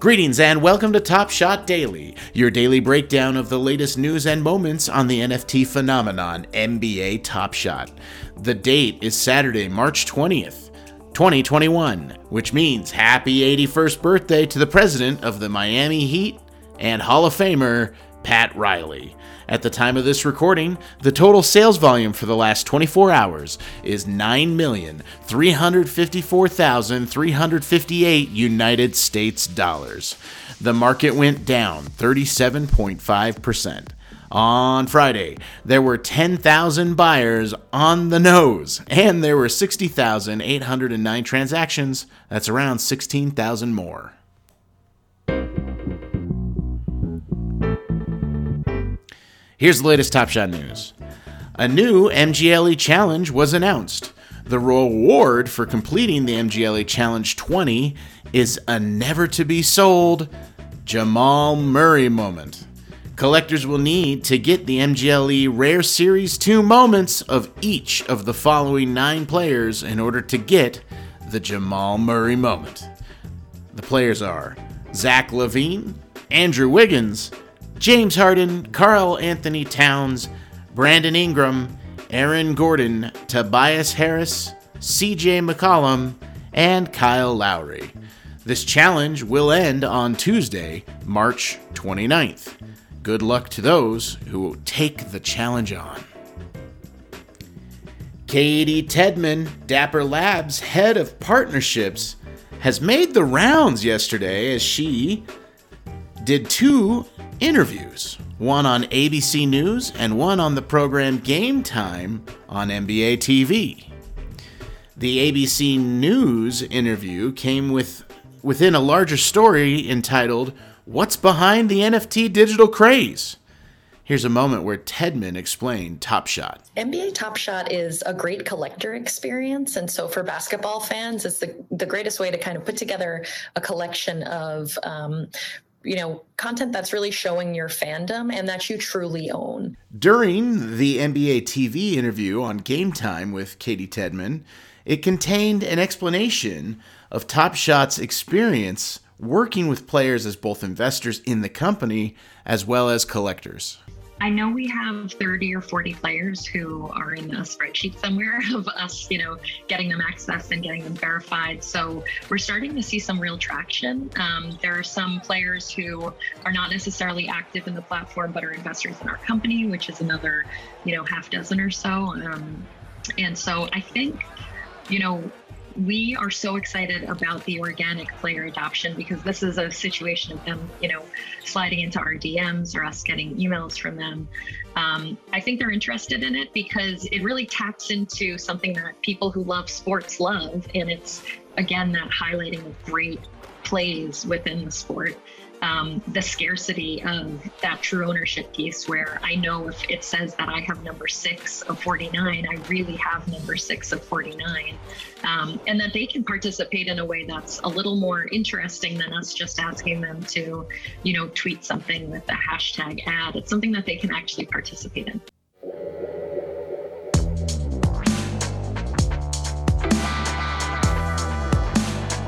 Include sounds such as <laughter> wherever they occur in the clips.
Greetings and welcome to Top Shot Daily, your daily breakdown of the latest news and moments on the NFT phenomenon NBA Top Shot. The date is Saturday, March 20th, 2021, which means happy 81st birthday to the president of the Miami Heat and Hall of Famer, Pat Riley. At the time of this recording, the total sales volume for the last 24 hours is 9,354,358 United States dollars. The market went down 37.5%. On Friday, there were 10,000 buyers on the nose, and there were 60,809 transactions. That's around 16,000 more. Here's the latest Top Shot news. A new MGLE challenge was announced. The reward for completing the MGLE Challenge 20 is a never to be sold Jamal Murray moment. Collectors will need to get the MGLE Rare Series 2 moments of each of the following nine players in order to get the Jamal Murray moment. The players are Zach LaVine, Andrew Wiggins, James Harden, Karl-Anthony Towns, Brandon Ingram, Aaron Gordon, Tobias Harris, CJ McCollum, and Kyle Lowry. This challenge will end on Tuesday, March 29th. Good luck to those who take the challenge on. Caty Tedman, Dapper Labs head of partnerships, has made the rounds yesterday as she did two interviews one on ABC News and one on the program Game Time on NBA TV. The ABC News interview came with within a larger story entitled What's Behind the NFT Digital Craze? Here's a moment where Tedman explained Top Shot. NBA Top Shot is a great collector experience. And so for basketball fans, it's the, the greatest way to kind of put together a collection of um, you know, content that's really showing your fandom and that you truly own. During the NBA TV interview on Game Time with Caty Tedman, it contained an explanation of Top Shot's experience working with players as both investors in the company as well as collectors. I know we have 30 or 40 players who are in a spreadsheet somewhere <laughs> of us, you know, getting them access and getting them verified. So we're starting to see some real traction. Um, there are some players who are not necessarily active in the platform, but are investors in our company, which is another, you know, half dozen or so. Um, and so I think, you know, we are so excited about the organic player adoption because this is a situation of them, you know, sliding into our DMs or us getting emails from them. Um, I think they're interested in it because it really taps into something that people who love sports love, and it's again that highlighting of great plays within the sport um, the scarcity of that true ownership piece where I know if it says that I have number six of 49, I really have number six of 49. Um, and that they can participate in a way that's a little more interesting than us just asking them to, you know, tweet something with the hashtag ad. It's something that they can actually participate in.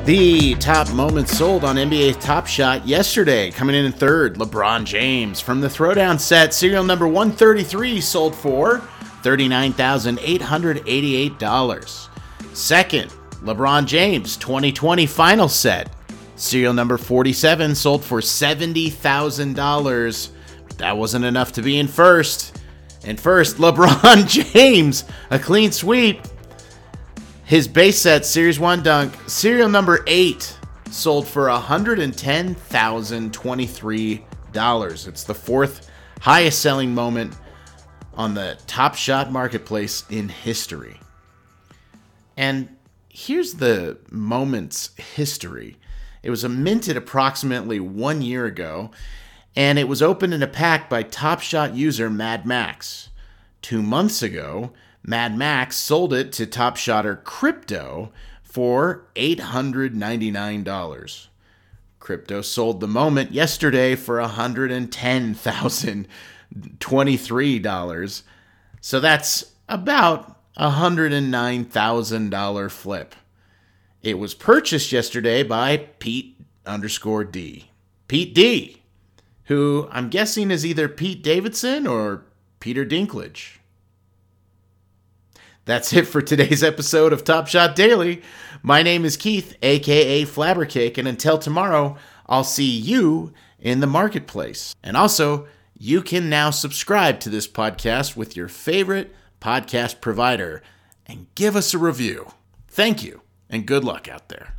The top moments sold on NBA Top Shot yesterday. Coming in in third, LeBron James from the Throwdown set, serial number 133, sold for $39,888. Second, LeBron James 2020 final set, serial number 47, sold for $70,000. That wasn't enough to be in first. And first, <laughs> LeBron James, a clean sweep, his base set, Series 1 Dunk, serial number 8, sold for $110,023. It's the fourth highest selling moment on the Top Shot marketplace in history. And here's the moment's history it was minted approximately one year ago, and it was opened in a pack by Top Shot user Mad Max. Two months ago, Mad Max sold it to Top Shotter Crypto for $899. Crypto sold the moment yesterday for $110,023. So that's about a $109,000 flip. It was purchased yesterday by Pete underscore D. Pete D, who I'm guessing is either Pete Davidson or Peter Dinklage. That's it for today's episode of Top Shot Daily. My name is Keith, aka Flabbercake, and until tomorrow, I'll see you in the marketplace. And also, you can now subscribe to this podcast with your favorite podcast provider and give us a review. Thank you, and good luck out there.